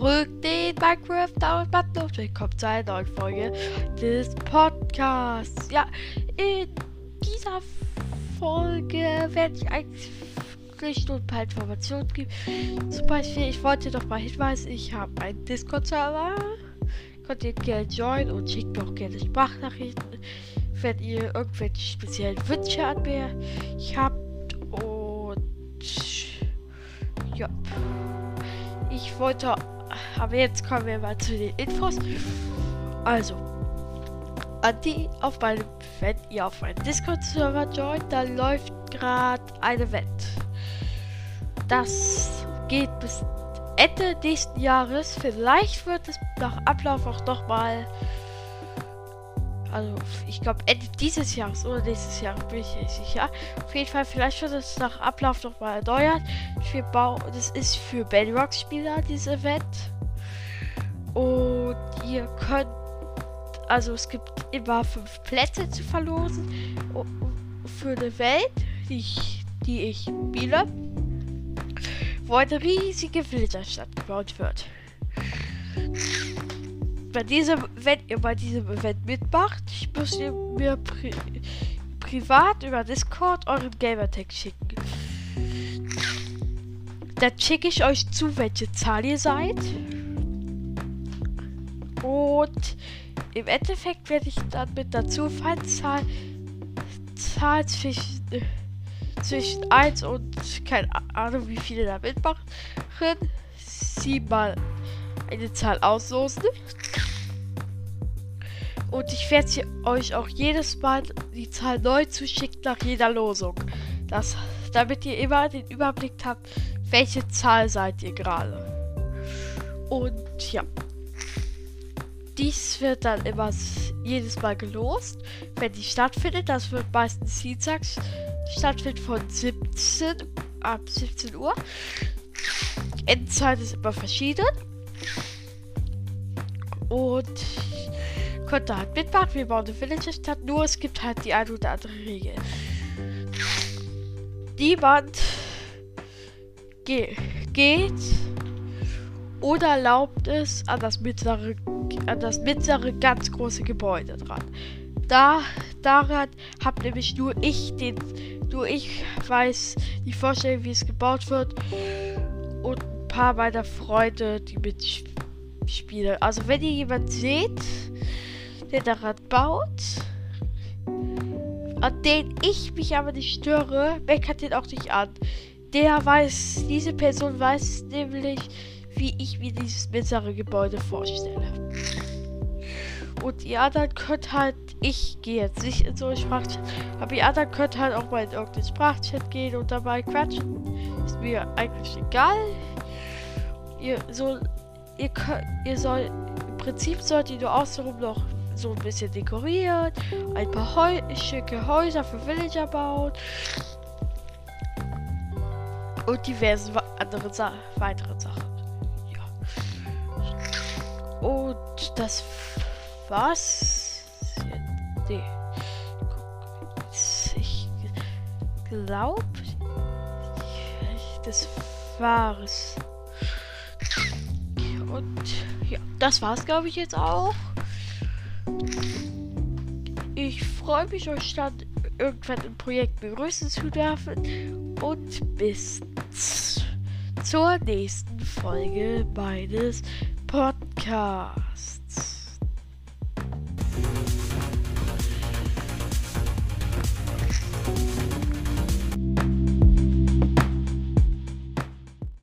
Minecraft Download und willkommen zu einer neuen Folge des Podcasts. Ja, in dieser Folge werde ich eigentlich nur ein paar Informationen geben. Zum Beispiel, ich wollte doch mal hinweisen, ich habe einen Discord-Server. Könnt ihr gerne joinen und schickt mir auch gerne Sprachnachrichten, wenn ihr irgendwelche speziellen Wünsche an mir habt. Und ja ich wollte. Aber jetzt kommen wir mal zu den Infos. Also, an die auf meinem, wenn ihr auf meinen Discord-Server joint, da läuft gerade ein Event. Das geht bis Ende nächsten Jahres. Vielleicht wird es nach Ablauf auch noch mal also, ich glaube, Ende dieses Jahres oder nächstes Jahr bin ich nicht sicher. Auf jeden Fall, vielleicht wird es nach Ablauf nochmal erneuert. Für Bau, das ist für Bedrock-Spieler, dieses Event. Und ihr könnt, also es gibt immer fünf Plätze zu verlosen für eine Welt, die ich, die ich spiele, wo eine riesige Villagerstadt gebaut wird bei diesem, wenn ihr bei diesem Event mitmacht, müsst ihr mir pri privat über Discord euren Gamertag schicken. Dann schicke ich euch zu, welche Zahl ihr seid. Und im Endeffekt werde ich dann mit der Zufallszahl Zahl zwischen, äh, zwischen 1 und keine Ahnung, wie viele da mitmachen, sie mal eine Zahl auslosen. Und ich werde euch auch jedes Mal die Zahl neu zuschicken nach jeder Losung. Das, damit ihr immer den Überblick habt, welche Zahl seid ihr gerade. Und ja. Dies wird dann immer jedes Mal gelost, wenn die stattfindet. Das wird meistens dienstags stattfinden von 17 ab 17 Uhr. Endzeit ist immer verschieden. Und konnte halt mitmachen. Wir bauen eine Villager-Stadt. Nur es gibt halt die eine oder andere Regel. Niemand ge geht oder erlaubt es an das mittlere, an das mittlere ganz große Gebäude dran. Da, daran habe nämlich nur ich den, nur ich weiß die Vorstellung, wie es gebaut wird und ein paar meiner Freunde, die mitspielen. Also wenn ihr jemand seht, der daran baut, an den ich mich aber nicht störe, meckert den auch nicht an. Der weiß, diese Person weiß nämlich, wie ich mir dieses mittlere Gebäude vorstelle. Und die anderen könnt halt, ich gehe jetzt nicht in so einen Sprachchat, aber die anderen könnt halt auch mal in irgendeinen Sprachchat gehen und dabei quatschen. Ist mir eigentlich egal. Ihr so, ihr könnt, ihr soll, im Prinzip sollt ihr nur außenrum noch so ein bisschen dekoriert, ein paar Heu schicke Häuser für Villager bauen und diverse andere Sa weitere Sachen. Ja. Und das war's. Nee. Ich glaube, das war's. Und ja, das war's, glaube ich, jetzt auch. Freue mich, euch dann irgendwann im Projekt begrüßen zu dürfen. Und bis zur nächsten Folge meines Podcasts.